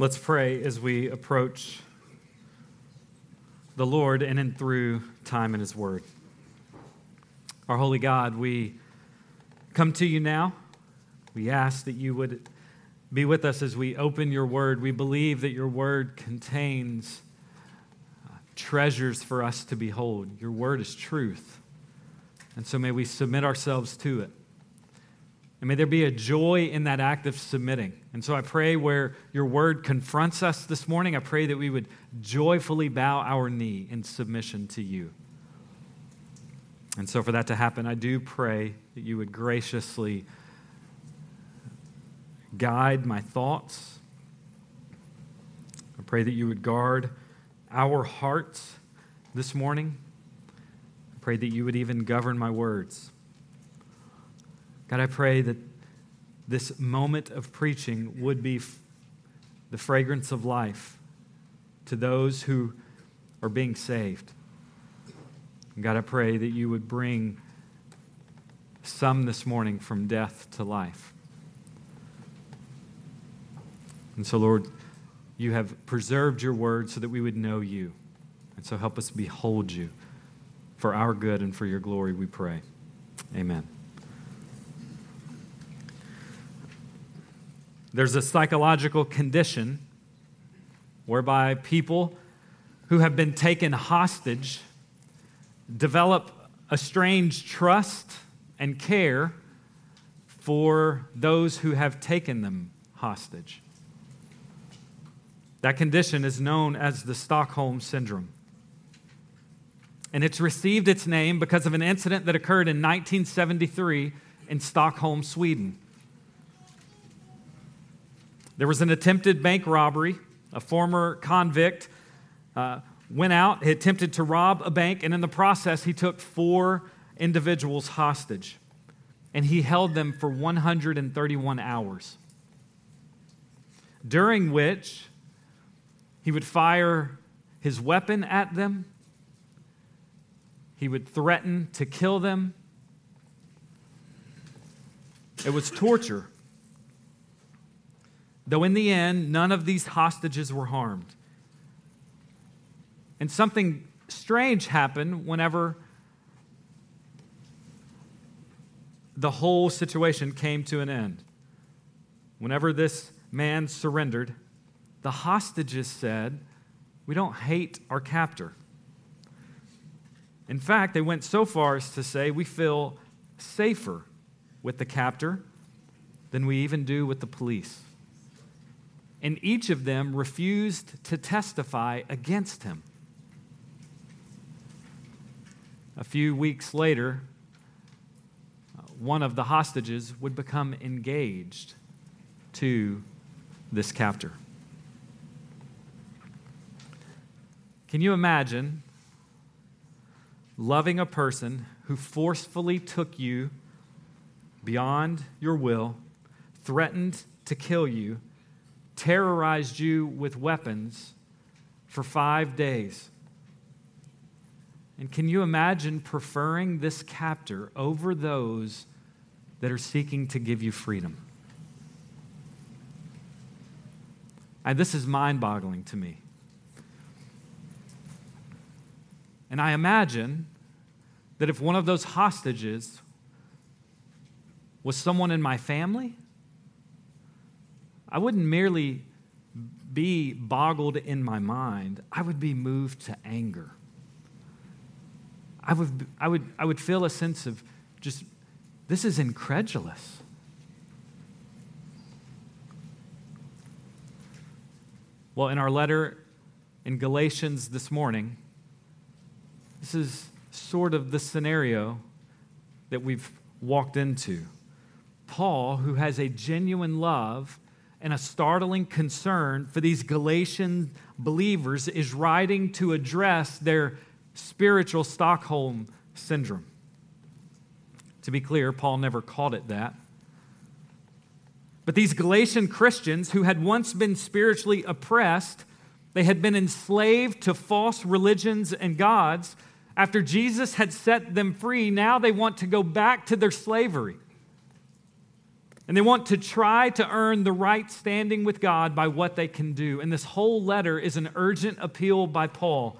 Let's pray as we approach the Lord in and through time in His Word. Our holy God, we come to you now. We ask that you would be with us as we open your Word. We believe that your Word contains uh, treasures for us to behold. Your Word is truth. And so may we submit ourselves to it. And may there be a joy in that act of submitting. And so I pray where your word confronts us this morning, I pray that we would joyfully bow our knee in submission to you. And so for that to happen, I do pray that you would graciously guide my thoughts. I pray that you would guard our hearts this morning. I pray that you would even govern my words. God, I pray that this moment of preaching would be f- the fragrance of life to those who are being saved. God, I pray that you would bring some this morning from death to life. And so, Lord, you have preserved your word so that we would know you. And so help us behold you for our good and for your glory, we pray. Amen. There's a psychological condition whereby people who have been taken hostage develop a strange trust and care for those who have taken them hostage. That condition is known as the Stockholm Syndrome. And it's received its name because of an incident that occurred in 1973 in Stockholm, Sweden. There was an attempted bank robbery. A former convict uh, went out, he attempted to rob a bank, and in the process, he took four individuals hostage. And he held them for 131 hours, during which he would fire his weapon at them, he would threaten to kill them. It was torture. Though in the end, none of these hostages were harmed. And something strange happened whenever the whole situation came to an end. Whenever this man surrendered, the hostages said, We don't hate our captor. In fact, they went so far as to say, We feel safer with the captor than we even do with the police and each of them refused to testify against him. A few weeks later, one of the hostages would become engaged to this captor. Can you imagine loving a person who forcefully took you beyond your will, threatened to kill you, terrorized you with weapons for five days. And can you imagine preferring this captor over those that are seeking to give you freedom? And this is mind boggling to me. And I imagine that if one of those hostages was someone in my family, I wouldn't merely be boggled in my mind, I would be moved to anger. I would, I would, I would feel a sense of just, this is incredulous. Well, in our letter in Galatians this morning, this is sort of the scenario that we've walked into. Paul, who has a genuine love and a startling concern for these Galatian believers is writing to address their spiritual Stockholm syndrome. To be clear, Paul never called it that. But these Galatian Christians who had once been spiritually oppressed, they had been enslaved to false religions and gods. After Jesus had set them free, now they want to go back to their slavery. And they want to try to earn the right standing with God by what they can do. And this whole letter is an urgent appeal by Paul,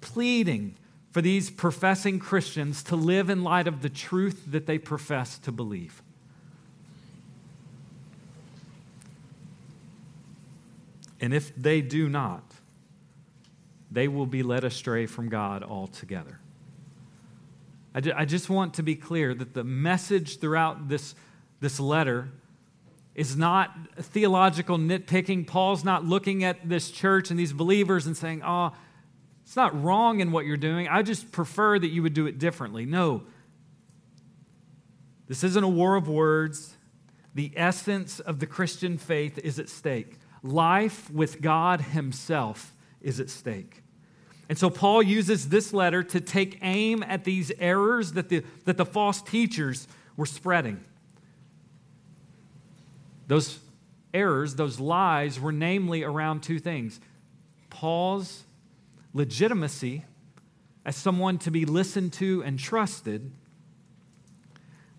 pleading for these professing Christians to live in light of the truth that they profess to believe. And if they do not, they will be led astray from God altogether. I just want to be clear that the message throughout this, this letter is not theological nitpicking. Paul's not looking at this church and these believers and saying, oh, it's not wrong in what you're doing. I just prefer that you would do it differently. No. This isn't a war of words. The essence of the Christian faith is at stake. Life with God Himself is at stake. And so Paul uses this letter to take aim at these errors that the, that the false teachers were spreading. Those errors, those lies, were namely around two things Paul's legitimacy as someone to be listened to and trusted,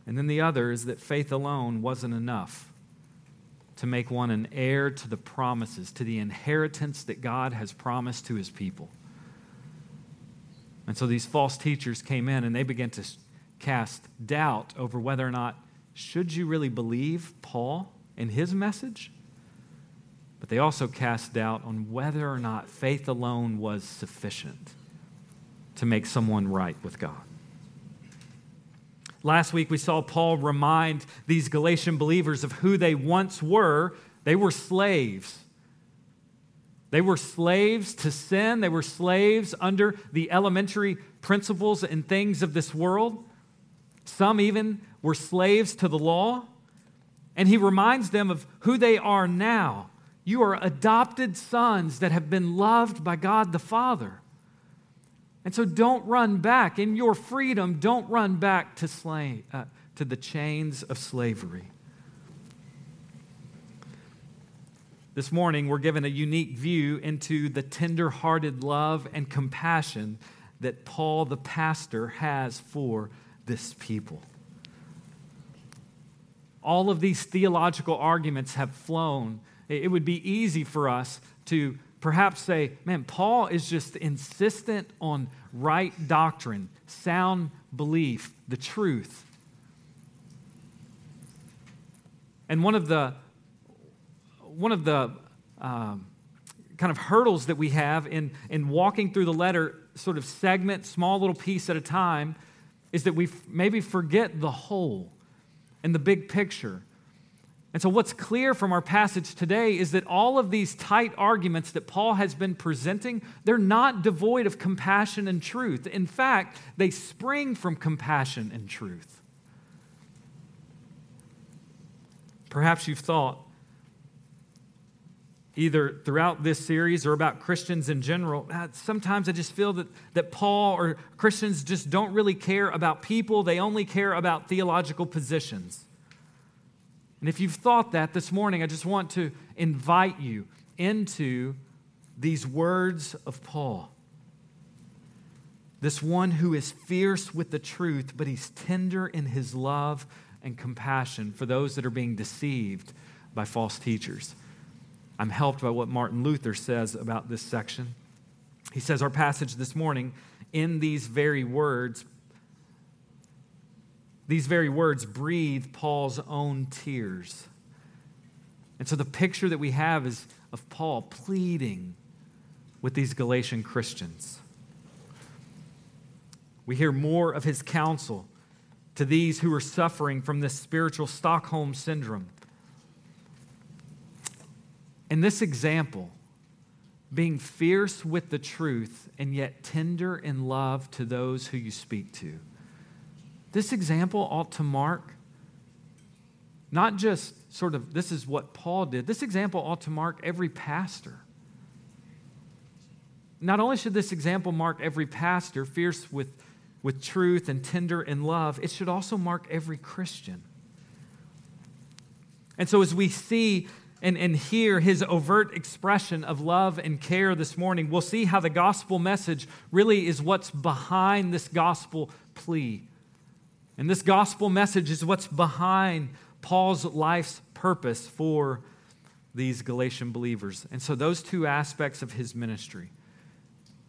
and then the other is that faith alone wasn't enough to make one an heir to the promises, to the inheritance that God has promised to his people. And so these false teachers came in and they began to cast doubt over whether or not should you really believe Paul and his message? But they also cast doubt on whether or not faith alone was sufficient to make someone right with God. Last week, we saw Paul remind these Galatian believers of who they once were. They were slaves. They were slaves to sin. They were slaves under the elementary principles and things of this world. Some even were slaves to the law. And he reminds them of who they are now. You are adopted sons that have been loved by God the Father. And so don't run back. In your freedom, don't run back to, slave, uh, to the chains of slavery. This morning, we're given a unique view into the tender hearted love and compassion that Paul the pastor has for this people. All of these theological arguments have flown. It would be easy for us to perhaps say, man, Paul is just insistent on right doctrine, sound belief, the truth. And one of the one of the um, kind of hurdles that we have in, in walking through the letter, sort of segment, small little piece at a time, is that we maybe forget the whole and the big picture. And so, what's clear from our passage today is that all of these tight arguments that Paul has been presenting, they're not devoid of compassion and truth. In fact, they spring from compassion and truth. Perhaps you've thought, either throughout this series or about Christians in general, ah, sometimes I just feel that, that Paul or Christians just don't really care about people, they only care about theological positions. And if you've thought that this morning, I just want to invite you into these words of Paul. This one who is fierce with the truth, but he's tender in his love and compassion for those that are being deceived by false teachers. I'm helped by what Martin Luther says about this section. He says, Our passage this morning, in these very words, these very words breathe Paul's own tears. And so the picture that we have is of Paul pleading with these Galatian Christians. We hear more of his counsel to these who are suffering from this spiritual Stockholm syndrome. In this example, being fierce with the truth and yet tender in love to those who you speak to. This example ought to mark not just sort of this is what Paul did, this example ought to mark every pastor. Not only should this example mark every pastor, fierce with, with truth and tender in love, it should also mark every Christian. And so, as we see and, and hear his overt expression of love and care this morning, we'll see how the gospel message really is what's behind this gospel plea and this gospel message is what's behind Paul's life's purpose for these Galatian believers. And so, those two aspects of his ministry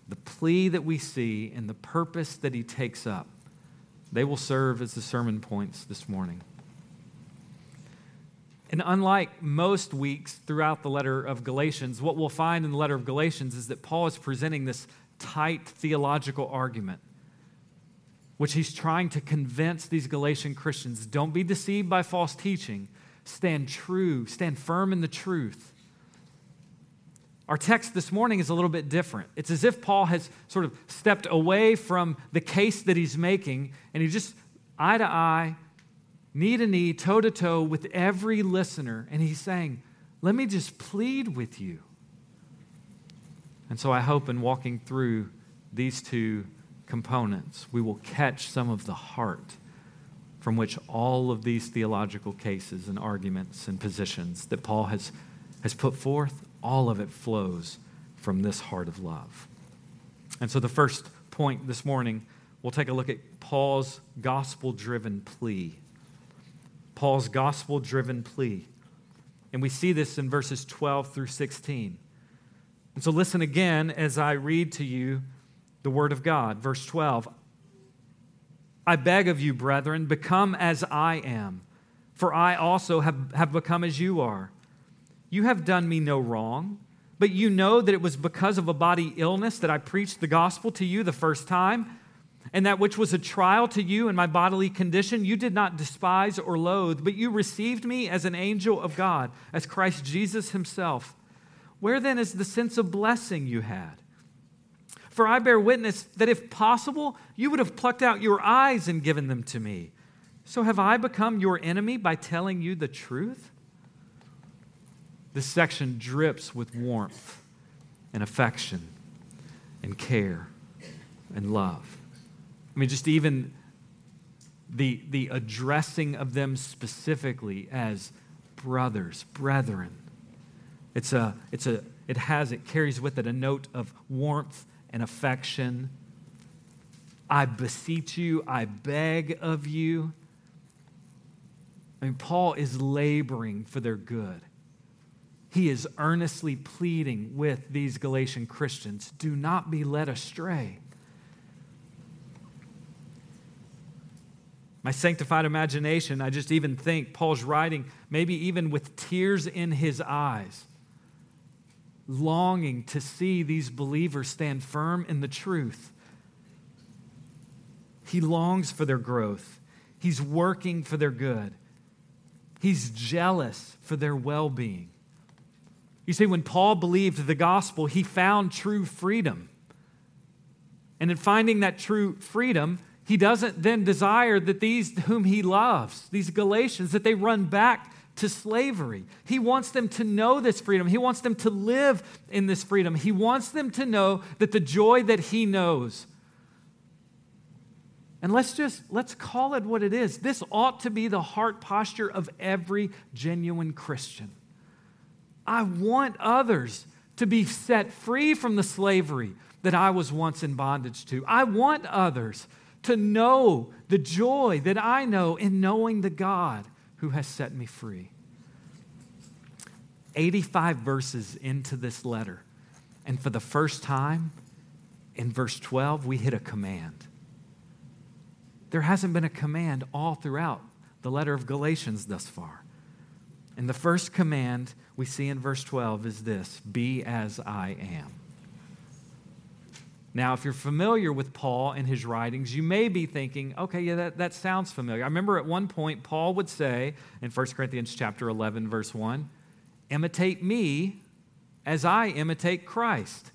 the plea that we see and the purpose that he takes up they will serve as the sermon points this morning. And unlike most weeks throughout the letter of Galatians, what we'll find in the letter of Galatians is that Paul is presenting this tight theological argument, which he's trying to convince these Galatian Christians don't be deceived by false teaching, stand true, stand firm in the truth. Our text this morning is a little bit different. It's as if Paul has sort of stepped away from the case that he's making and he just eye to eye, knee to knee, toe to toe with every listener. And he's saying, Let me just plead with you. And so I hope in walking through these two components, we will catch some of the heart from which all of these theological cases and arguments and positions that Paul has, has put forth all of it flows from this heart of love. And so, the first point this morning, we'll take a look at Paul's gospel driven plea. Paul's gospel driven plea. And we see this in verses 12 through 16. And so, listen again as I read to you the word of God. Verse 12 I beg of you, brethren, become as I am, for I also have, have become as you are. You have done me no wrong, but you know that it was because of a body illness that I preached the gospel to you the first time. And that which was a trial to you in my bodily condition, you did not despise or loathe, but you received me as an angel of God, as Christ Jesus himself. Where then is the sense of blessing you had? For I bear witness that if possible, you would have plucked out your eyes and given them to me. So have I become your enemy by telling you the truth? This section drips with warmth and affection and care and love. I mean, just even the, the addressing of them specifically as brothers, brethren. It's a, it's a, it has, it carries with it a note of warmth and affection. I beseech you, I beg of you. I mean, Paul is laboring for their good. He is earnestly pleading with these Galatian Christians do not be led astray. My sanctified imagination, I just even think Paul's writing, maybe even with tears in his eyes, longing to see these believers stand firm in the truth. He longs for their growth, he's working for their good, he's jealous for their well being. You see, when Paul believed the gospel, he found true freedom. And in finding that true freedom, he doesn't then desire that these whom he loves, these Galatians, that they run back to slavery. He wants them to know this freedom. He wants them to live in this freedom. He wants them to know that the joy that he knows. And let's just let's call it what it is. This ought to be the heart posture of every genuine Christian. I want others to be set free from the slavery that I was once in bondage to. I want others to know the joy that I know in knowing the God who has set me free. 85 verses into this letter, and for the first time, in verse 12, we hit a command. There hasn't been a command all throughout the letter of Galatians thus far. And the first command we see in verse 12 is this Be as I am. Now, if you're familiar with Paul and his writings, you may be thinking, okay, yeah, that, that sounds familiar. I remember at one point, Paul would say in 1 Corinthians chapter 11, verse 1, imitate me as I imitate Christ.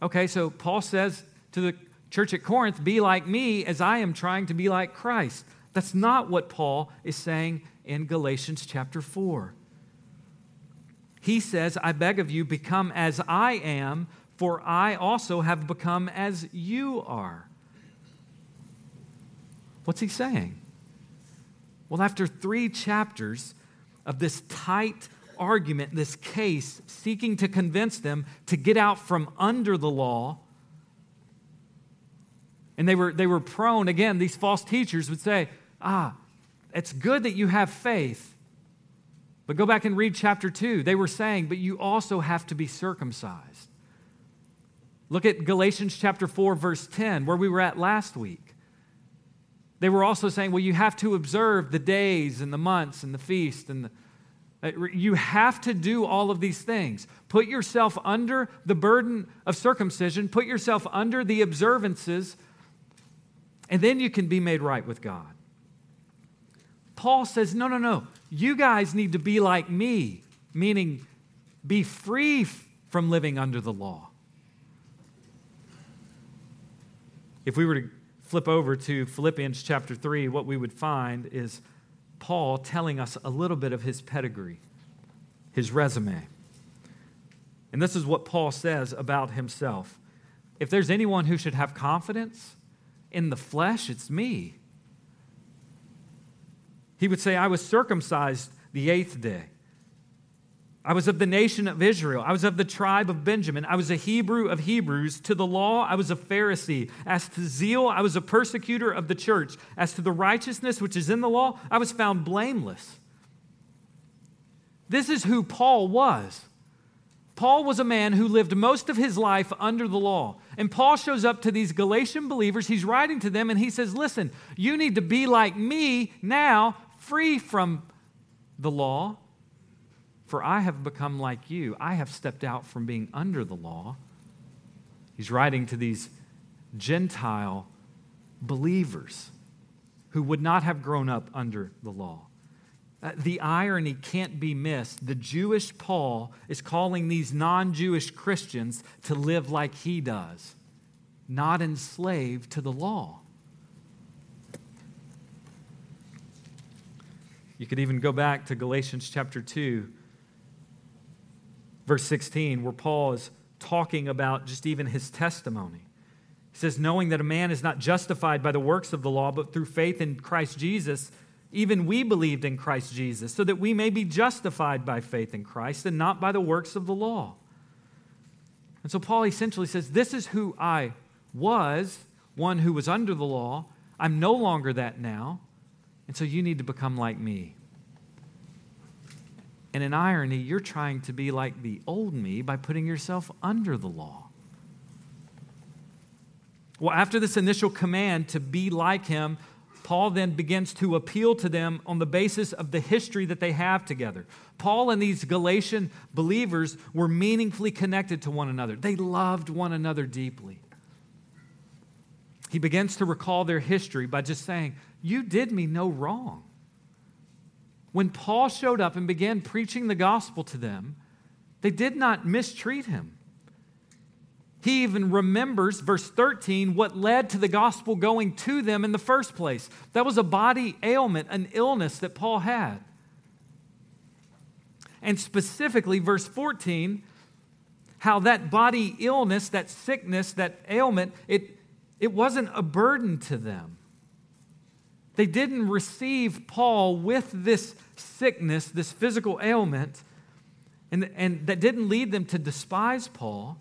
Okay, so Paul says to the church at Corinth, be like me as I am trying to be like Christ. That's not what Paul is saying in Galatians chapter 4. He says, I beg of you, become as I am, for I also have become as you are. What's he saying? Well, after three chapters of this tight argument, this case, seeking to convince them to get out from under the law, and they were, they were prone, again, these false teachers would say, ah, it's good that you have faith. But go back and read chapter 2. They were saying, but you also have to be circumcised. Look at Galatians chapter 4, verse 10, where we were at last week. They were also saying, well, you have to observe the days and the months and the feast and the, you have to do all of these things. Put yourself under the burden of circumcision, put yourself under the observances, and then you can be made right with God. Paul says, no, no, no. You guys need to be like me, meaning be free from living under the law. If we were to flip over to Philippians chapter 3, what we would find is Paul telling us a little bit of his pedigree, his resume. And this is what Paul says about himself. If there's anyone who should have confidence in the flesh, it's me. He would say, I was circumcised the eighth day. I was of the nation of Israel. I was of the tribe of Benjamin. I was a Hebrew of Hebrews. To the law, I was a Pharisee. As to zeal, I was a persecutor of the church. As to the righteousness which is in the law, I was found blameless. This is who Paul was. Paul was a man who lived most of his life under the law. And Paul shows up to these Galatian believers. He's writing to them and he says, Listen, you need to be like me now, free from the law for I have become like you. I have stepped out from being under the law. He's writing to these Gentile believers who would not have grown up under the law. Uh, the irony can't be missed. The Jewish Paul is calling these non Jewish Christians to live like he does, not enslaved to the law. You could even go back to Galatians chapter 2 verse 16, where Paul is talking about just even his testimony. He says, Knowing that a man is not justified by the works of the law, but through faith in Christ Jesus, even we believed in Christ Jesus, so that we may be justified by faith in Christ and not by the works of the law. And so Paul essentially says, This is who I was, one who was under the law. I'm no longer that now. And so you need to become like me. And in irony, you're trying to be like the old me by putting yourself under the law. Well, after this initial command to be like him, Paul then begins to appeal to them on the basis of the history that they have together. Paul and these Galatian believers were meaningfully connected to one another, they loved one another deeply. He begins to recall their history by just saying, You did me no wrong. When Paul showed up and began preaching the gospel to them, they did not mistreat him. He even remembers, verse 13, what led to the gospel going to them in the first place. That was a body ailment, an illness that Paul had. And specifically, verse 14, how that body illness, that sickness, that ailment, it, it wasn't a burden to them. They didn't receive Paul with this sickness, this physical ailment, and, and that didn't lead them to despise Paul.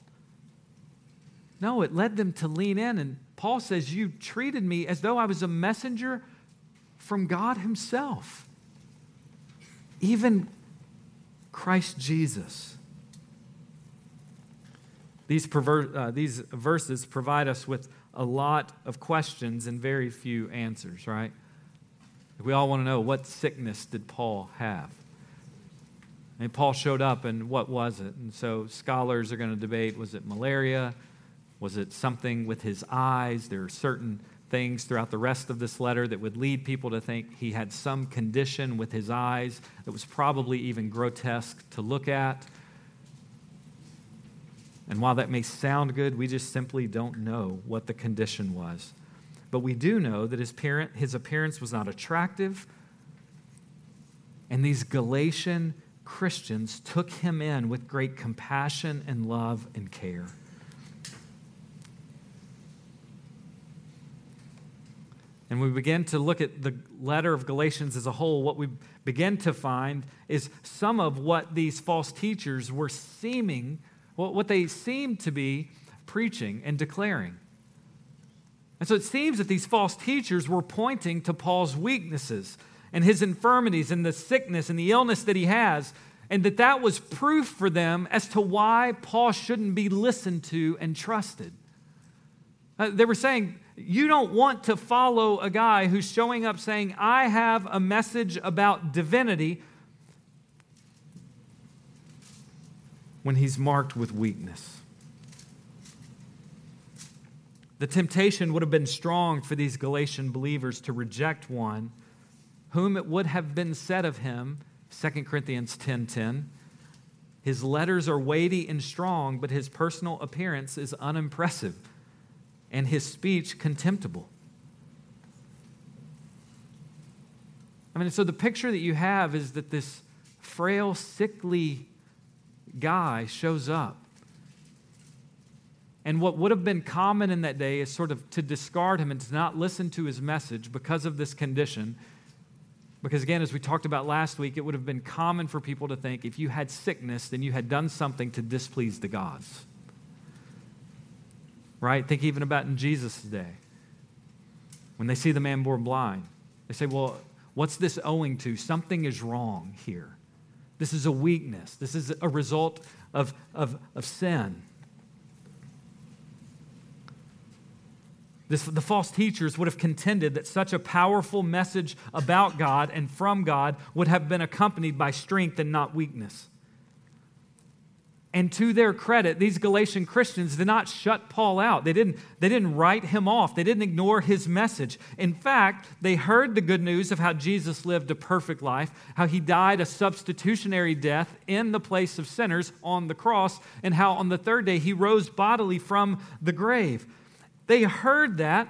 No, it led them to lean in. And Paul says, You treated me as though I was a messenger from God Himself. Even Christ Jesus. These, perver- uh, these verses provide us with a lot of questions and very few answers, right? We all want to know what sickness did Paul have? And Paul showed up, and what was it? And so scholars are going to debate was it malaria? Was it something with his eyes? There are certain things throughout the rest of this letter that would lead people to think he had some condition with his eyes that was probably even grotesque to look at. And while that may sound good, we just simply don't know what the condition was. But we do know that his, parent, his appearance was not attractive. And these Galatian Christians took him in with great compassion and love and care. And we begin to look at the letter of Galatians as a whole, what we begin to find is some of what these false teachers were seeming, what they seemed to be preaching and declaring. And so it seems that these false teachers were pointing to Paul's weaknesses. and his infirmities and the sickness and the illness that he has, and that that was proof for them as to why Paul shouldn't be listened to and trusted. Uh, they were saying, You don't want to follow a guy who's showing up saying, I have a message about divinity when he's marked with weakness. The temptation would have been strong for these Galatian believers to reject one whom it would have been said of him, 2 Corinthians 10:10, 10, 10, his letters are weighty and strong, but his personal appearance is unimpressive and his speech contemptible. I mean, so the picture that you have is that this frail, sickly guy shows up and what would have been common in that day is sort of to discard him and to not listen to his message because of this condition. Because again, as we talked about last week, it would have been common for people to think if you had sickness, then you had done something to displease the gods. Right? Think even about in Jesus' day. When they see the man born blind, they say, Well, what's this owing to? Something is wrong here. This is a weakness. This is a result of, of, of sin. This, the false teachers would have contended that such a powerful message about God and from God would have been accompanied by strength and not weakness. And to their credit, these Galatian Christians did not shut Paul out. They didn't, they didn't write him off. They didn't ignore his message. In fact, they heard the good news of how Jesus lived a perfect life, how he died a substitutionary death in the place of sinners on the cross, and how on the third day he rose bodily from the grave. They heard that.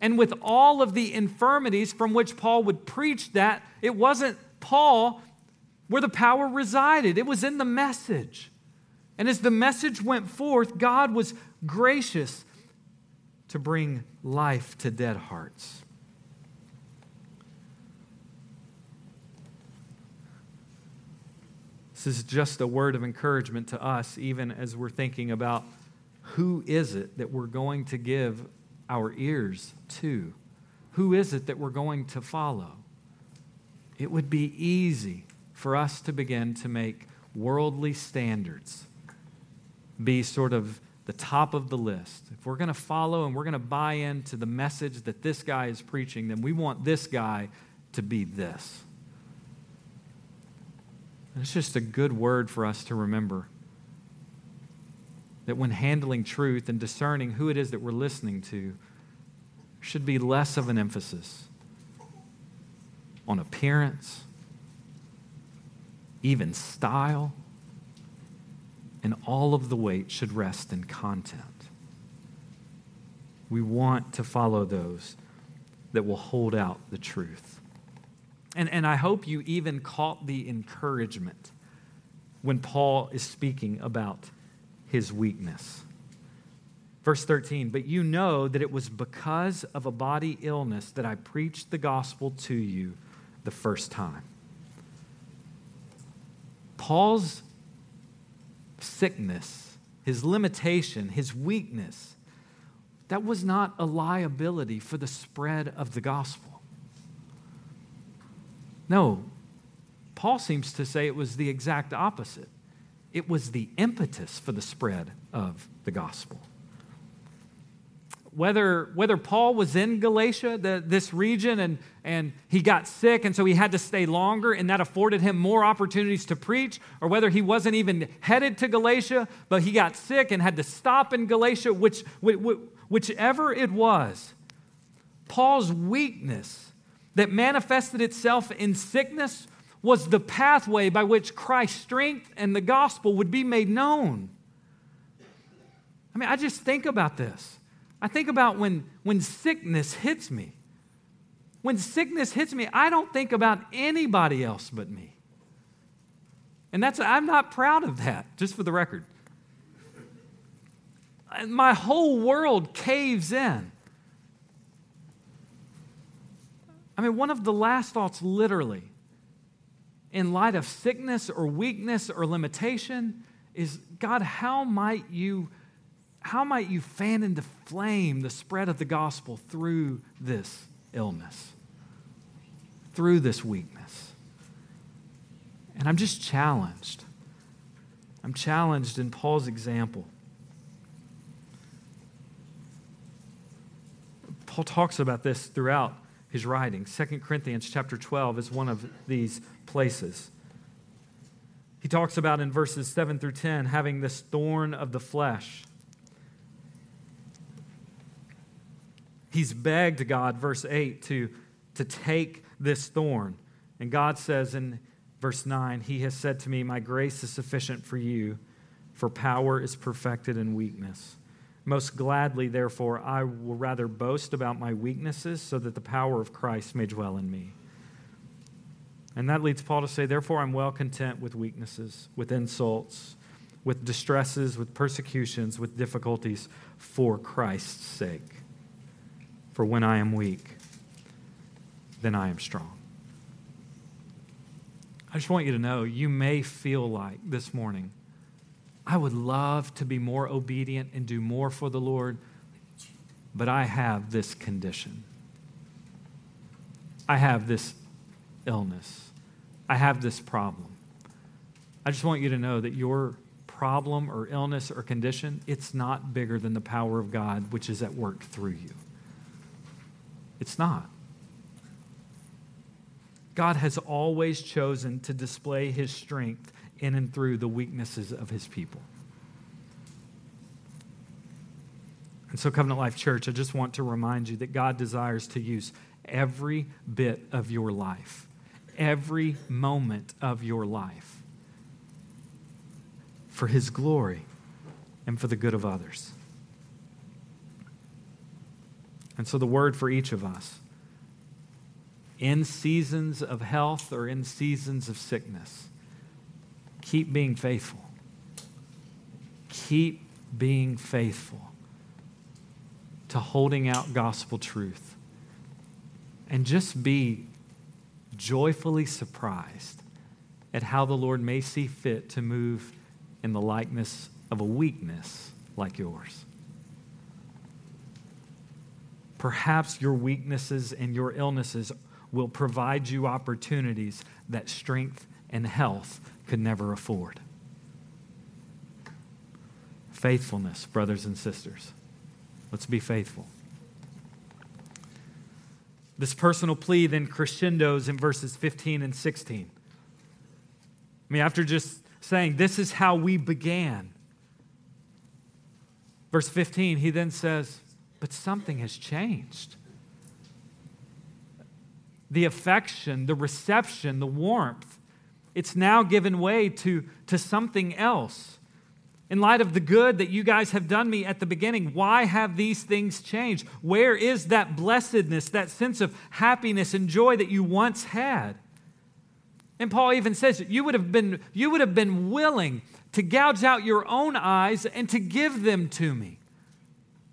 And with all of the infirmities from which Paul would preach that, it wasn't Paul where the power resided, it was in the message. And as the message went forth, God was gracious to bring life to dead hearts. This is just a word of encouragement to us, even as we're thinking about who is it that we're going to give our ears to? Who is it that we're going to follow? It would be easy for us to begin to make worldly standards be sort of the top of the list. If we're going to follow and we're going to buy into the message that this guy is preaching, then we want this guy to be this. And it's just a good word for us to remember that when handling truth and discerning who it is that we're listening to, should be less of an emphasis on appearance, even style, and all of the weight should rest in content. We want to follow those that will hold out the truth. And, and I hope you even caught the encouragement when Paul is speaking about his weakness. Verse 13, but you know that it was because of a body illness that I preached the gospel to you the first time. Paul's sickness, his limitation, his weakness, that was not a liability for the spread of the gospel. No, Paul seems to say it was the exact opposite it was the impetus for the spread of the gospel. Whether, whether Paul was in Galatia, the, this region, and, and he got sick, and so he had to stay longer, and that afforded him more opportunities to preach, or whether he wasn't even headed to Galatia, but he got sick and had to stop in Galatia, which, whichever it was, Paul's weakness that manifested itself in sickness was the pathway by which Christ's strength and the gospel would be made known. I mean, I just think about this. I think about when, when sickness hits me. When sickness hits me, I don't think about anybody else but me. And that's, I'm not proud of that, just for the record. My whole world caves in. I mean, one of the last thoughts, literally, in light of sickness or weakness or limitation is God, how might you how might you fan into flame the spread of the gospel through this illness? through this weakness. And I'm just challenged. I'm challenged in Paul's example. Paul talks about this throughout his writings. 2 Corinthians chapter 12 is one of these places. He talks about in verses 7 through 10 having this thorn of the flesh. He's begged God, verse 8, to, to take this thorn. And God says in verse 9, He has said to me, My grace is sufficient for you, for power is perfected in weakness. Most gladly, therefore, I will rather boast about my weaknesses so that the power of Christ may dwell in me. And that leads Paul to say, Therefore, I'm well content with weaknesses, with insults, with distresses, with persecutions, with difficulties for Christ's sake. For when I am weak, then I am strong. I just want you to know you may feel like this morning, I would love to be more obedient and do more for the Lord, but I have this condition. I have this illness. I have this problem. I just want you to know that your problem or illness or condition, it's not bigger than the power of God which is at work through you. It's not. God has always chosen to display his strength in and through the weaknesses of his people. And so, Covenant Life Church, I just want to remind you that God desires to use every bit of your life, every moment of your life for his glory and for the good of others. And so, the word for each of us in seasons of health or in seasons of sickness, keep being faithful. Keep being faithful to holding out gospel truth. And just be joyfully surprised at how the Lord may see fit to move in the likeness of a weakness like yours. Perhaps your weaknesses and your illnesses will provide you opportunities that strength and health could never afford. Faithfulness, brothers and sisters. Let's be faithful. This personal plea then crescendos in verses 15 and 16. I mean, after just saying, This is how we began. Verse 15, he then says, but something has changed. The affection, the reception, the warmth, it's now given way to, to something else. In light of the good that you guys have done me at the beginning, why have these things changed? Where is that blessedness, that sense of happiness and joy that you once had? And Paul even says you would have been, you would have been willing to gouge out your own eyes and to give them to me.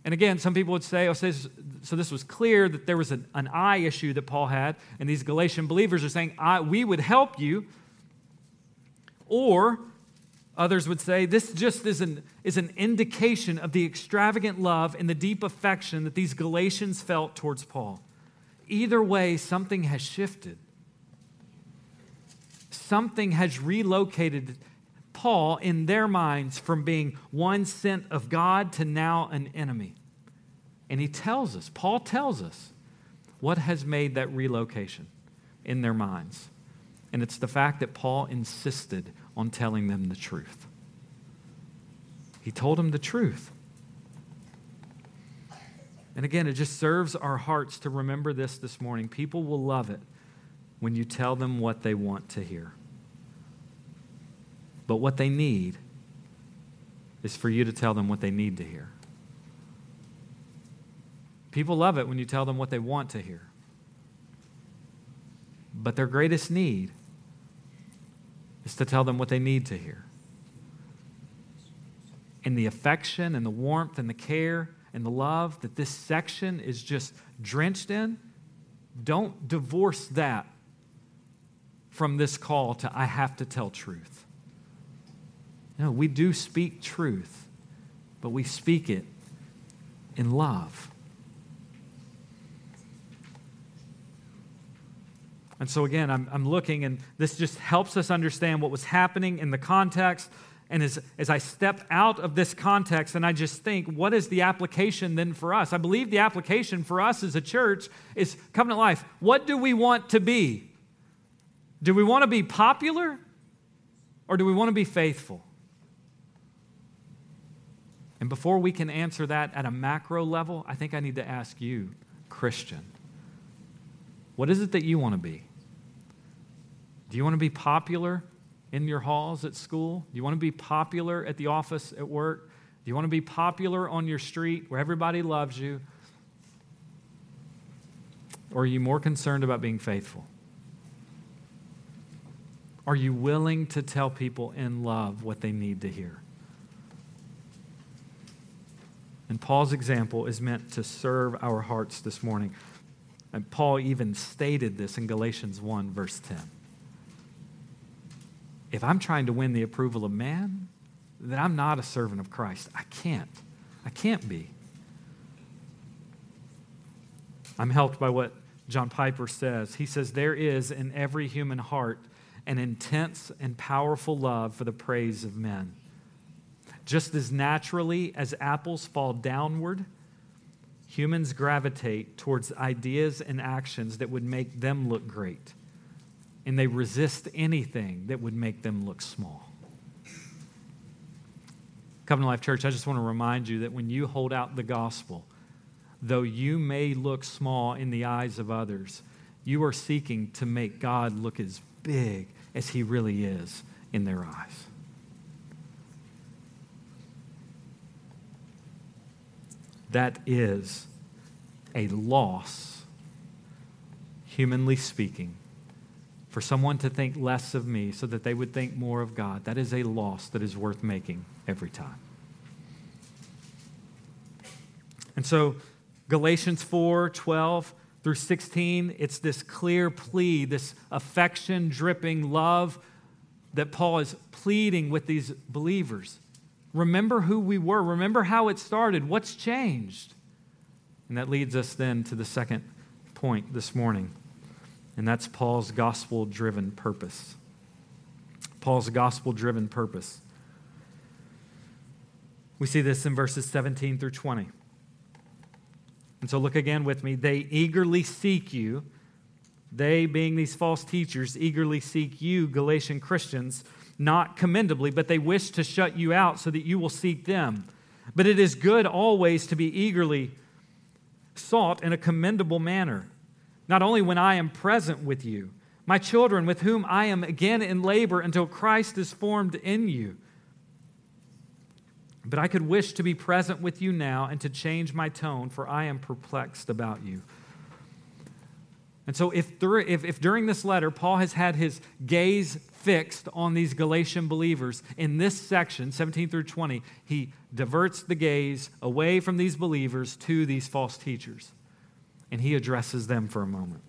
And again, some people would say, oh, so this was clear that there was an, an eye issue that Paul had, and these Galatian believers are saying, we would help you. Or others would say, this just is an, is an indication of the extravagant love and the deep affection that these Galatians felt towards Paul. Either way, something has shifted. Something has relocated Paul in their minds from being one sent of God to now an enemy. And he tells us, Paul tells us, what has made that relocation in their minds. And it's the fact that Paul insisted on telling them the truth. He told them the truth. And again, it just serves our hearts to remember this this morning. People will love it when you tell them what they want to hear. But what they need is for you to tell them what they need to hear. People love it when you tell them what they want to hear. But their greatest need is to tell them what they need to hear. And the affection and the warmth and the care and the love that this section is just drenched in, don't divorce that from this call to I have to tell truth. No, we do speak truth, but we speak it in love. And so, again, I'm, I'm looking, and this just helps us understand what was happening in the context. And as, as I step out of this context and I just think, what is the application then for us? I believe the application for us as a church is covenant life. What do we want to be? Do we want to be popular or do we want to be faithful? And before we can answer that at a macro level, I think I need to ask you, Christian, what is it that you want to be? Do you want to be popular in your halls at school? Do you want to be popular at the office at work? Do you want to be popular on your street where everybody loves you? Or are you more concerned about being faithful? Are you willing to tell people in love what they need to hear? And Paul's example is meant to serve our hearts this morning. And Paul even stated this in Galatians 1, verse 10. If I'm trying to win the approval of man, then I'm not a servant of Christ. I can't. I can't be. I'm helped by what John Piper says. He says, There is in every human heart an intense and powerful love for the praise of men. Just as naturally as apples fall downward, humans gravitate towards ideas and actions that would make them look great, and they resist anything that would make them look small. Covenant Life Church, I just want to remind you that when you hold out the gospel, though you may look small in the eyes of others, you are seeking to make God look as big as he really is in their eyes. That is a loss, humanly speaking, for someone to think less of me so that they would think more of God. That is a loss that is worth making every time. And so, Galatians 4 12 through 16, it's this clear plea, this affection dripping love that Paul is pleading with these believers. Remember who we were. Remember how it started. What's changed? And that leads us then to the second point this morning, and that's Paul's gospel driven purpose. Paul's gospel driven purpose. We see this in verses 17 through 20. And so look again with me. They eagerly seek you. They, being these false teachers, eagerly seek you, Galatian Christians not commendably, but they wish to shut you out so that you will seek them. But it is good always to be eagerly sought in a commendable manner, not only when I am present with you, my children with whom I am again in labor until Christ is formed in you. But I could wish to be present with you now and to change my tone, for I am perplexed about you. And so, if, if, if, during this letter Paul has had his gaze fixed on these Galatian believers, in this section, 17 through 20, he diverts the gaze away from these believers to these false teachers. And he addresses them for a moment.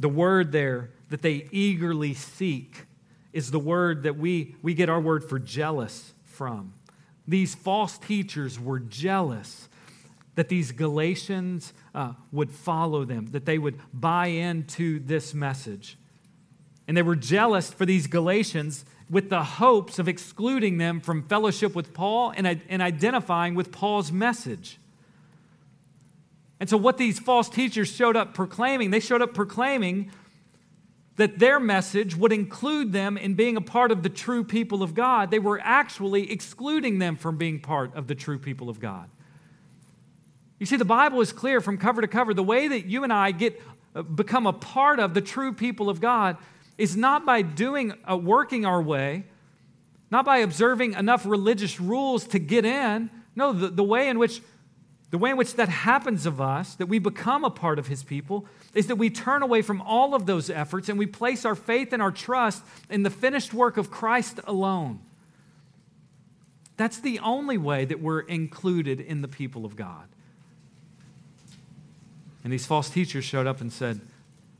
The word there that they eagerly seek is the word that we, we get our word for jealous from. These false teachers were jealous that these Galatians uh, would follow them, that they would buy into this message. And they were jealous for these Galatians with the hopes of excluding them from fellowship with Paul and, and identifying with Paul's message. And so, what these false teachers showed up proclaiming, they showed up proclaiming that their message would include them in being a part of the true people of God. They were actually excluding them from being part of the true people of God. You see, the Bible is clear from cover to cover. The way that you and I get uh, become a part of the true people of God is not by doing uh, working our way, not by observing enough religious rules to get in. No, the, the way in which the way in which that happens of us, that we become a part of his people, is that we turn away from all of those efforts and we place our faith and our trust in the finished work of Christ alone. That's the only way that we're included in the people of God. And these false teachers showed up and said,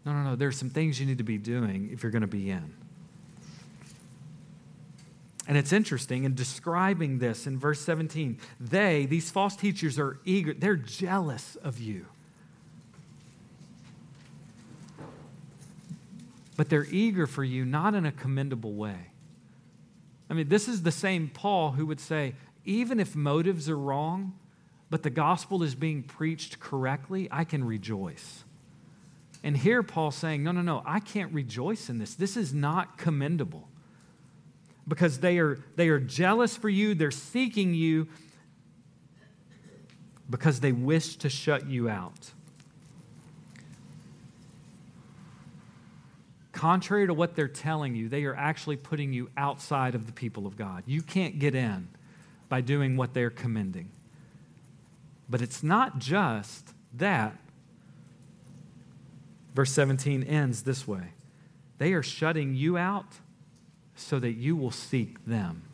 No, no, no, there's some things you need to be doing if you're going to be in. And it's interesting in describing this in verse 17. They, these false teachers, are eager, they're jealous of you. but they're eager for you, not in a commendable way. I mean, this is the same Paul who would say, even if motives are wrong, but the gospel is being preached correctly, I can rejoice. And here Paul's saying, no, no, no, I can't rejoice in this. This is not commendable. Because they are, they are jealous for you, they're seeking you because they wish to shut you out. Contrary to what they're telling you, they are actually putting you outside of the people of God. You can't get in by doing what they're commending. But it's not just that. Verse 17 ends this way They are shutting you out so that you will seek them.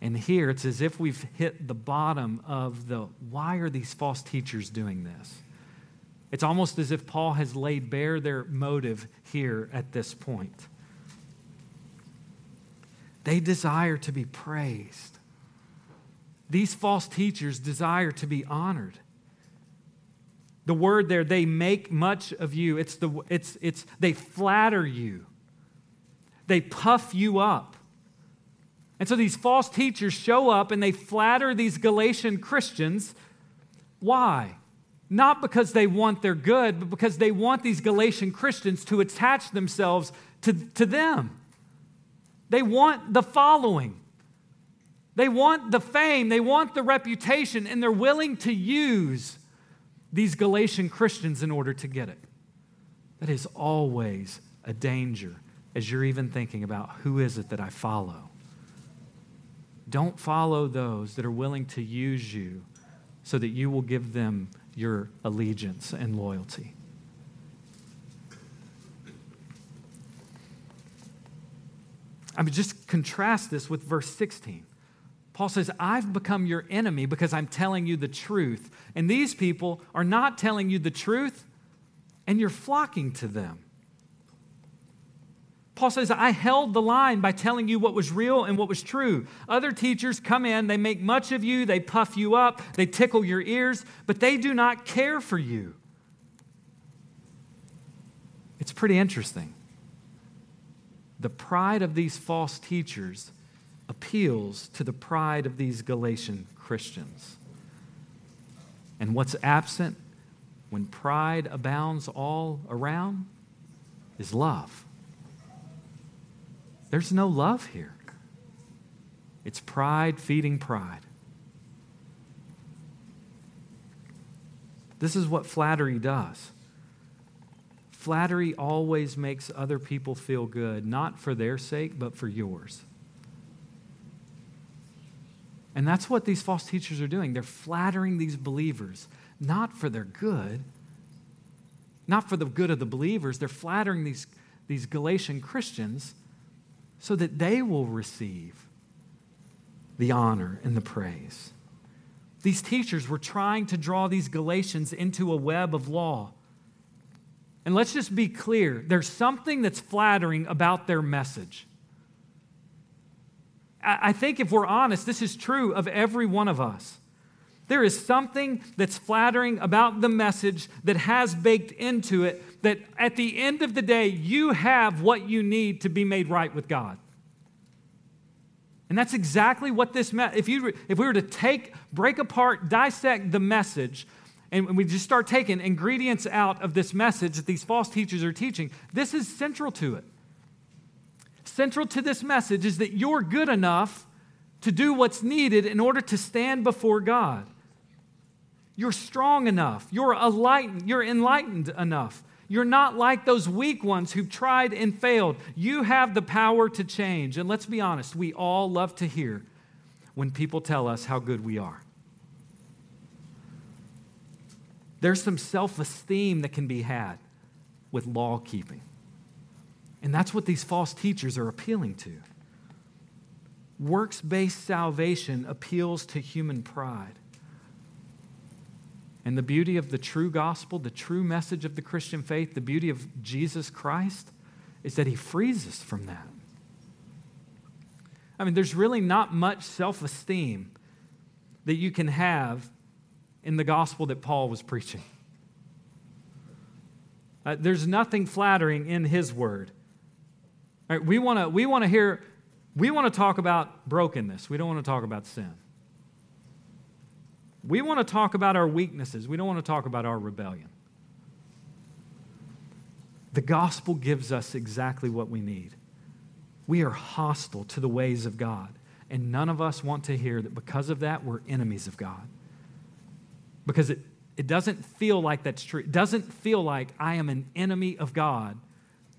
And here it's as if we've hit the bottom of the why are these false teachers doing this? It's almost as if Paul has laid bare their motive here at this point. They desire to be praised. These false teachers desire to be honored. The word there, they make much of you. It's the, it's, it's, they flatter you. They puff you up. And so these false teachers show up and they flatter these Galatian Christians. Why? Not because they want their good, but because they want these Galatian Christians to attach themselves to, to them. They want the following. They want the fame, they want the reputation, and they're willing to use these Galatian Christians in order to get it. That is always a danger as you're even thinking about who is it that I follow. Don't follow those that are willing to use you so that you will give them your allegiance and loyalty. I mean, just contrast this with verse 16. Paul says, I've become your enemy because I'm telling you the truth. And these people are not telling you the truth, and you're flocking to them. Paul says, I held the line by telling you what was real and what was true. Other teachers come in, they make much of you, they puff you up, they tickle your ears, but they do not care for you. It's pretty interesting. The pride of these false teachers appeals to the pride of these Galatian Christians. And what's absent when pride abounds all around is love. There's no love here. It's pride feeding pride. This is what flattery does. Flattery always makes other people feel good, not for their sake, but for yours. And that's what these false teachers are doing. They're flattering these believers, not for their good, not for the good of the believers. They're flattering these, these Galatian Christians so that they will receive the honor and the praise. These teachers were trying to draw these Galatians into a web of law. And let's just be clear there's something that's flattering about their message. I think if we're honest, this is true of every one of us. There is something that's flattering about the message that has baked into it that at the end of the day, you have what you need to be made right with God. And that's exactly what this meant. If, you, if we were to take, break apart, dissect the message, and we just start taking ingredients out of this message that these false teachers are teaching, this is central to it. Central to this message is that you're good enough to do what's needed in order to stand before God. You're strong enough. You're enlightened, you're enlightened enough. You're not like those weak ones who've tried and failed. You have the power to change. And let's be honest, we all love to hear when people tell us how good we are. There's some self esteem that can be had with law keeping. And that's what these false teachers are appealing to. Works based salvation appeals to human pride. And the beauty of the true gospel, the true message of the Christian faith, the beauty of Jesus Christ is that he frees us from that. I mean, there's really not much self esteem that you can have in the gospel that Paul was preaching. Uh, there's nothing flattering in his word. Right, we want to we want to hear we want to talk about brokenness. We don't want to talk about sin. We want to talk about our weaknesses. We don't want to talk about our rebellion. The gospel gives us exactly what we need. We are hostile to the ways of God, and none of us want to hear that because of that, we're enemies of God. Because it, it doesn't feel like that's true. It doesn't feel like I am an enemy of God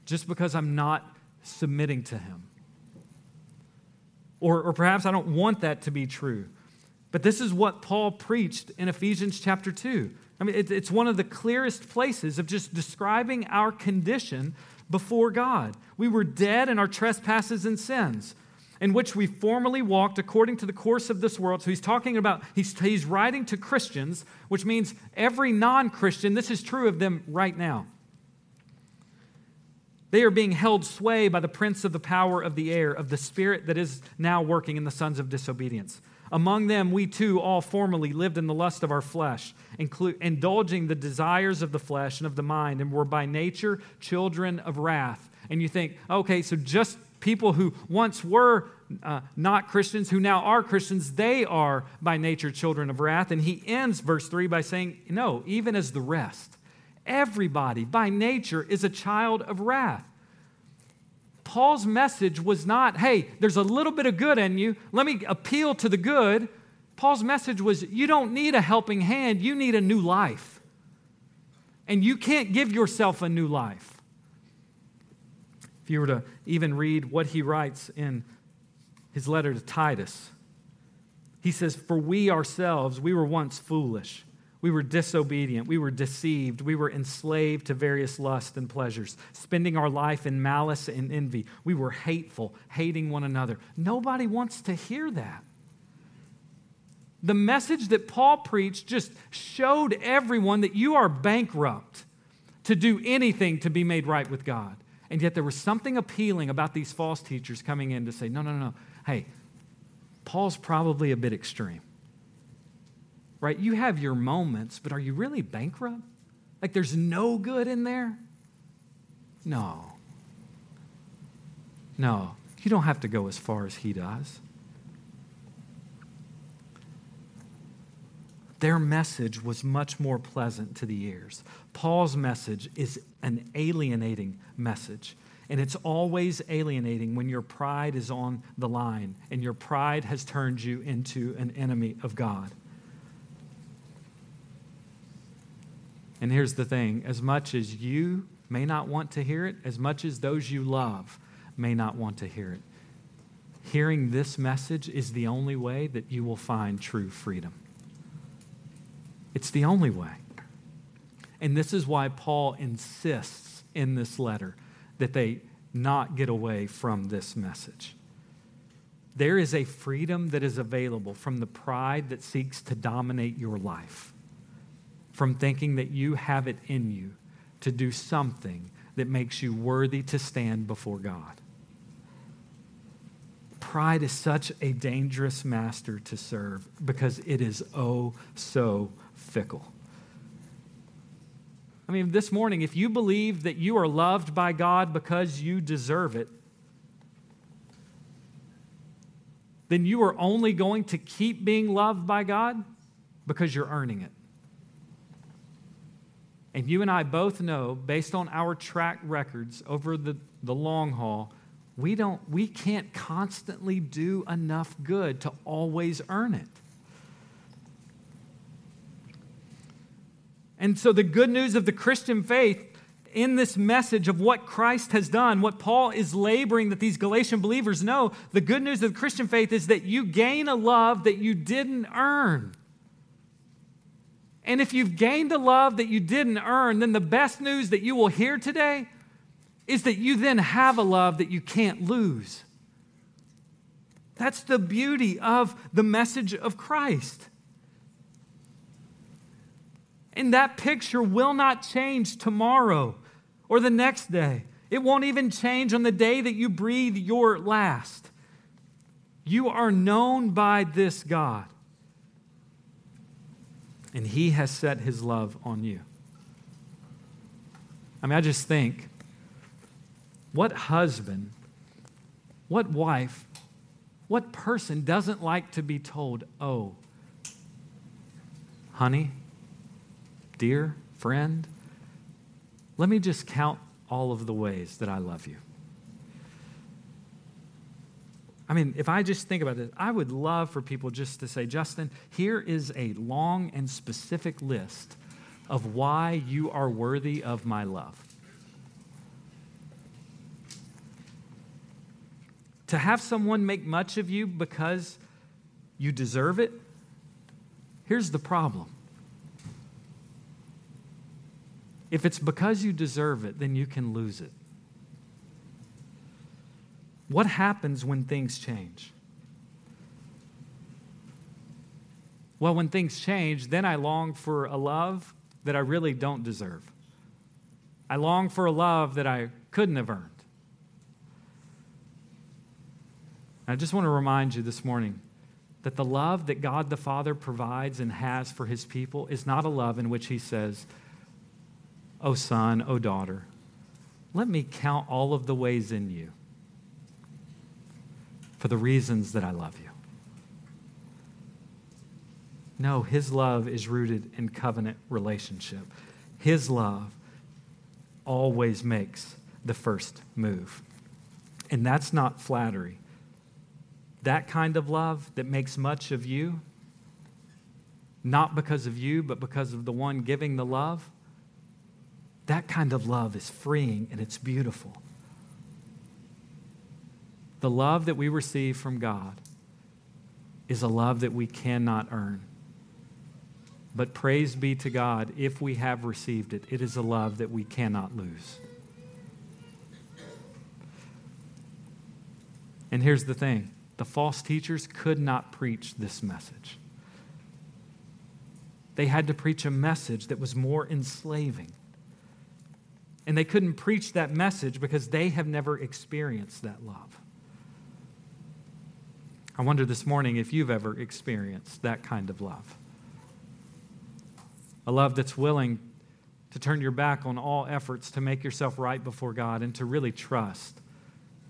just because I'm not submitting to Him. Or, or perhaps I don't want that to be true. But this is what Paul preached in Ephesians chapter 2. I mean, it, it's one of the clearest places of just describing our condition before God. We were dead in our trespasses and sins, in which we formerly walked according to the course of this world. So he's talking about, he's, he's writing to Christians, which means every non Christian, this is true of them right now. They are being held sway by the prince of the power of the air, of the spirit that is now working in the sons of disobedience. Among them, we too all formerly lived in the lust of our flesh, indulging the desires of the flesh and of the mind, and were by nature children of wrath. And you think, okay, so just people who once were uh, not Christians, who now are Christians, they are by nature children of wrath. And he ends verse 3 by saying, no, even as the rest. Everybody by nature is a child of wrath. Paul's message was not, hey, there's a little bit of good in you. Let me appeal to the good. Paul's message was, you don't need a helping hand, you need a new life. And you can't give yourself a new life. If you were to even read what he writes in his letter to Titus, he says, For we ourselves, we were once foolish we were disobedient. We were deceived. We were enslaved to various lusts and pleasures, spending our life in malice and envy. We were hateful, hating one another. Nobody wants to hear that. The message that Paul preached just showed everyone that you are bankrupt to do anything to be made right with God. And yet there was something appealing about these false teachers coming in to say, no, no, no, hey, Paul's probably a bit extreme right? You have your moments, but are you really bankrupt? Like there's no good in there? No. No. You don't have to go as far as he does. Their message was much more pleasant to the ears. Paul's message is an alienating message. And it's always alienating when your pride is on the line and your pride has turned you into an enemy of God. And here's the thing as much as you may not want to hear it, as much as those you love may not want to hear it, hearing this message is the only way that you will find true freedom. It's the only way. And this is why Paul insists in this letter that they not get away from this message. There is a freedom that is available from the pride that seeks to dominate your life from thinking that you have it in you to do something that makes you worthy to stand before God. Pride is such a dangerous master to serve because it is oh so fickle. I mean, this morning, if you believe that you are loved by God because you deserve it, then you are only going to keep being loved by God because you're earning it. And you and I both know, based on our track records over the, the long haul, we, don't, we can't constantly do enough good to always earn it. And so, the good news of the Christian faith in this message of what Christ has done, what Paul is laboring that these Galatian believers know, the good news of the Christian faith is that you gain a love that you didn't earn. And if you've gained a love that you didn't earn, then the best news that you will hear today is that you then have a love that you can't lose. That's the beauty of the message of Christ. And that picture will not change tomorrow or the next day. It won't even change on the day that you breathe your last. You are known by this God and He has set His love on you. I mean, I just think what husband, what wife, what person doesn't like to be told, oh, honey, dear, friend, let me just count all of the ways that I love you. I mean, if I just think about this, I would love for people just to say, Justin, here is a long and specific list of why you are worthy of my love. To have someone make much of you because you deserve it, here's the problem. If it's because you deserve it, then you can lose it. What happens when things change? Well, when things change, then I long for a love that I really don't deserve. I long for a love that I couldn't have earned. I just want to remind you this morning that the love that God the Father provides and has for his people is not a love in which he says, Oh, son, oh, daughter, let me count all of the ways in you for the reasons that I love you. No, his love is rooted in covenant relationship. His love always makes the first move. And that's not flattery. That kind of love that makes much of you, not because of you, but because of the one giving the love, that kind of love is freeing and it's beautiful. The love that we receive from God is a love that we cannot earn. But praise be to God, if we have received it, it is a love that we cannot lose. And here's the thing the false teachers could not preach this message. They had to preach a message that was more enslaving. And they couldn't preach that message because they have never experienced that love. I wonder this morning if you've ever experienced that kind of love. A love that's willing to turn your back on all efforts to make yourself right before God and to really trust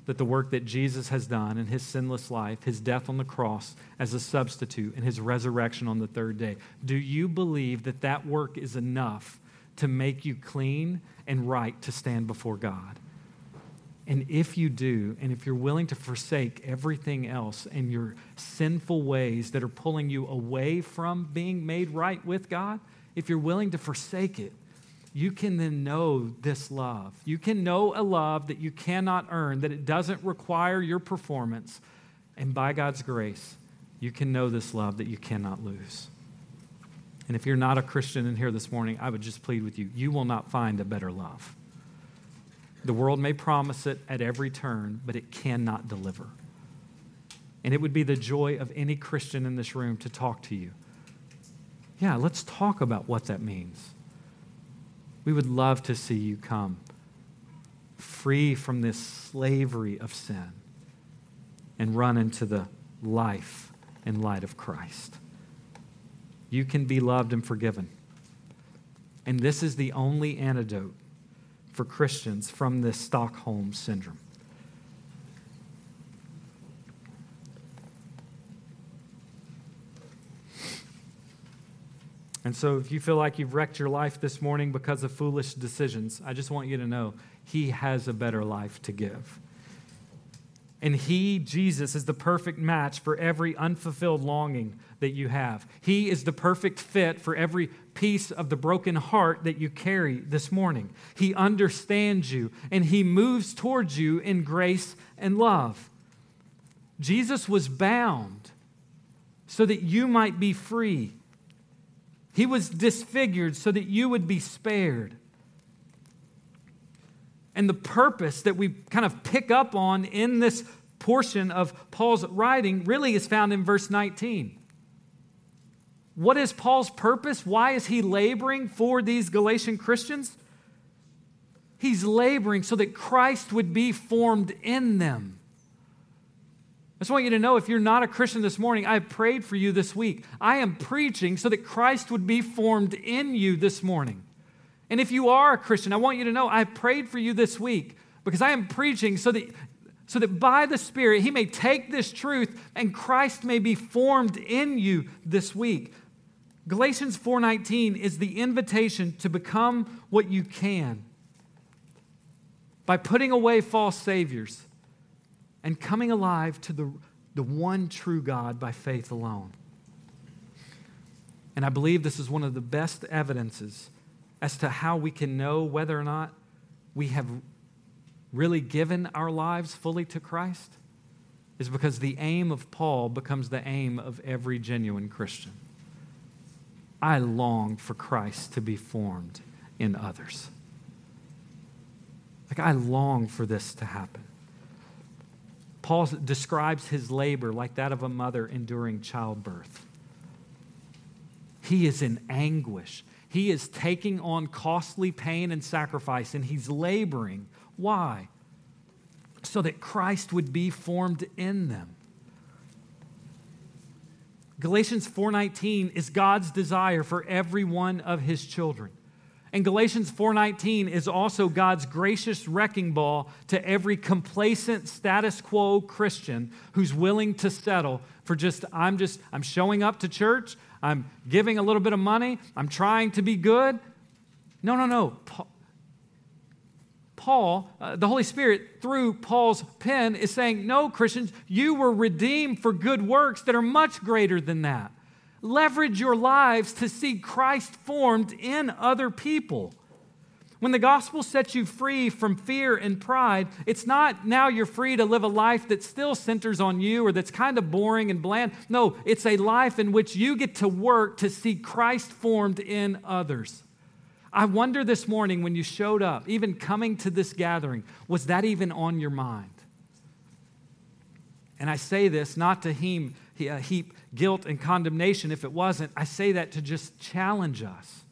that the work that Jesus has done in his sinless life, his death on the cross as a substitute, and his resurrection on the third day, do you believe that that work is enough to make you clean and right to stand before God. And if you do, and if you're willing to forsake everything else and your sinful ways that are pulling you away from being made right with God, if you're willing to forsake it, you can then know this love. You can know a love that you cannot earn, that it doesn't require your performance. And by God's grace, you can know this love that you cannot lose. And if you're not a Christian in here this morning, I would just plead with you you will not find a better love. The world may promise it at every turn, but it cannot deliver. And it would be the joy of any Christian in this room to talk to you. Yeah, let's talk about what that means. We would love to see you come free from this slavery of sin and run into the life and light of Christ you can be loved and forgiven. And this is the only antidote for Christians from this Stockholm syndrome. And so, if you feel like you've wrecked your life this morning because of foolish decisions, I just want you to know He has a better life to give. And He, Jesus, is the perfect match for every unfulfilled longing that you have. He is the perfect fit for every piece of the broken heart that you carry this morning. He understands you and He moves towards you in grace and love. Jesus was bound so that you might be free. He was disfigured so that you would be spared. And the purpose that we kind of pick up on in this portion of Paul's writing really is found in verse 19. What is Paul's purpose? Why is he laboring for these Galatian Christians? He's laboring so that Christ would be formed in them. I just want you to know if you're not a Christian this morning, I prayed for you this week. I am preaching so that Christ would be formed in you this morning. And if you are a Christian, I want you to know I prayed for you this week because I am preaching so that so that by the Spirit he may take this truth and Christ may be formed in you this week. Galatians 4:19 is the invitation to become what you can by putting away false saviors and coming alive to the, the one true God by faith alone. And I believe this is one of the best evidences as to how we can know whether or not we have really given our lives fully to Christ is because the aim of Paul becomes the aim of every genuine Christian. I long for Christ to be formed in others. Like, I long for this to happen. Paul describes his labor like that of a mother enduring childbirth. He is in anguish. He is taking on costly pain and sacrifice, and he's laboring why? So that Christ would be formed in them. Galatians 4:19 is God's desire for every one of his children. And Galatians 4:19 is also God's gracious wrecking ball to every complacent status quo Christian who's willing to settle for just I'm just I'm showing up to church, I'm giving a little bit of money, I'm trying to be good. No, no, no. Paul, uh, the Holy Spirit, through Paul's pen, is saying, No, Christians, you were redeemed for good works that are much greater than that. Leverage your lives to see Christ formed in other people. When the gospel sets you free from fear and pride, it's not now you're free to live a life that still centers on you or that's kind of boring and bland. No, it's a life in which you get to work to see Christ formed in others. I wonder this morning when you showed up, even coming to this gathering, was that even on your mind? And I say this not to heap, uh, heap guilt and condemnation if it wasn't. I say that to just challenge us.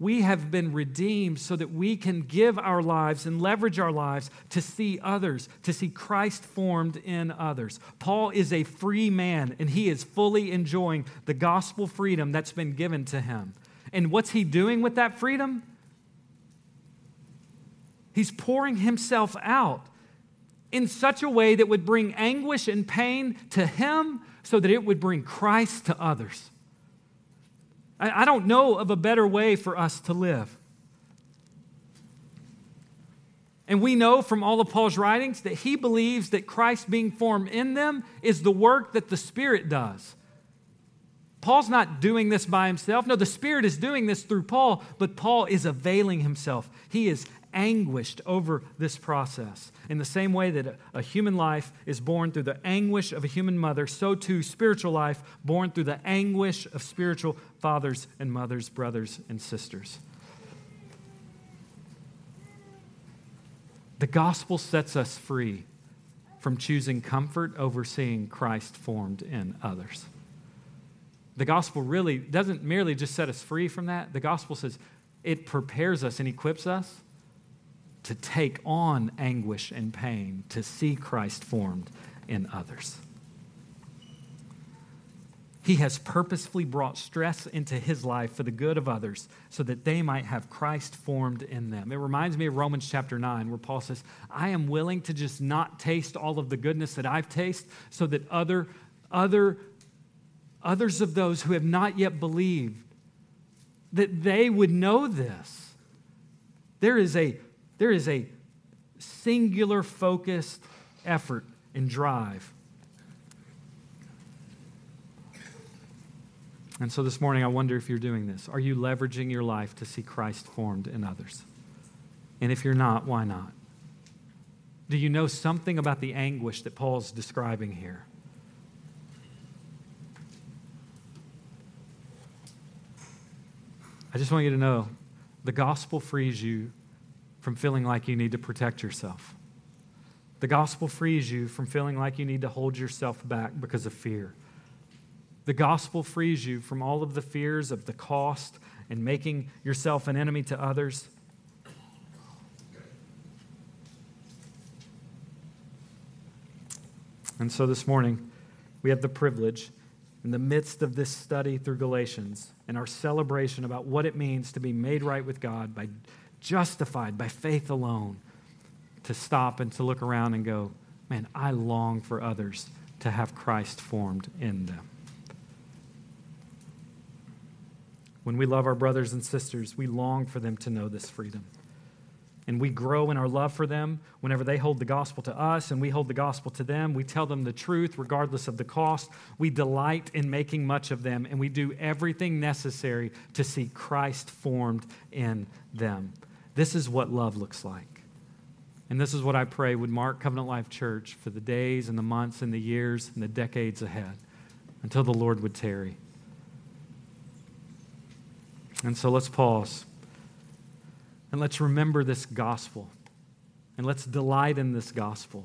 We have been redeemed so that we can give our lives and leverage our lives to see others, to see Christ formed in others. Paul is a free man, and he is fully enjoying the gospel freedom that's been given to him. And what's he doing with that freedom? He's pouring himself out in such a way that would bring anguish and pain to him so that it would bring Christ to others. I, don't know of a better way for us to live. And we know from all of Paul's writings that he believes that Christ being formed in them is the work that the Spirit does. Paul's not doing this by himself. No, the Spirit is doing this through Paul, but Paul is availing himself. He is anguished over this process. In the same way that a, human life is born through the anguish of a human mother, so too spiritual life born through the anguish of spiritual fathers and mothers, brothers and sisters. The gospel sets us free from choosing comfort over seeing Christ formed in others the gospel really doesn't merely just set us free from that. The gospel says it prepares us and equips us to take on anguish and pain, to see Christ formed in others. He has purposefully brought stress into his life for the good of others so that they might have Christ formed in them. It reminds me of Romans chapter 9, where Paul says, I am willing to just not taste all of the goodness that I've tasted so that other, other others of those who have not yet believed, that they would know this. There is a, there is a singular focused effort and drive. And so this morning, I wonder if you're doing this. Are you leveraging your life to see Christ formed in others? And if you're not, why not? Do you know something about the anguish that Paul's describing here? I just want you to know the gospel frees you from feeling like you need to protect yourself. The gospel frees you from feeling like you need to hold yourself back because of fear. The gospel frees you from all of the fears of the cost and making yourself an enemy to others. And so this morning, we have the privilege in the midst of this study through Galatians and our celebration about what it means to be made right with God by justified by faith alone, to stop and to look around and go, man, I long for others to have Christ formed in them. When we love our brothers and sisters, we long for them to know this freedom. And we grow in our love for them whenever they hold the gospel to us and we hold the gospel to them. We tell them the truth regardless of the cost. We delight in making much of them, and we do everything necessary to see Christ formed in them. This is what love looks like. And this is what I pray would mark Covenant Life Church for the days and the months and the years and the decades ahead until the Lord would tarry. And so let's pause and let's remember this gospel and let's delight in this gospel.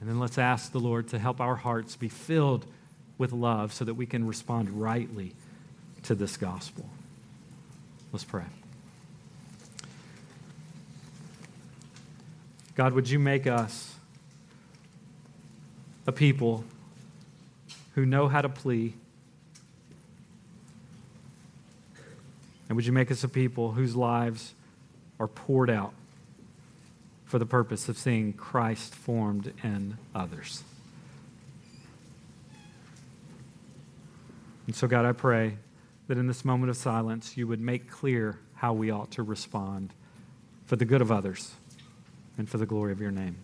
And then let's ask the Lord to help our hearts be filled with love so that we can respond rightly to this gospel. Let's pray. God, would you make us a people who know how to plea? And would you make us a people whose lives are poured out for the purpose of seeing Christ formed in others? And so, God, I pray that in this moment of silence, you would make clear how we ought to respond for the good of others and for the glory of your name.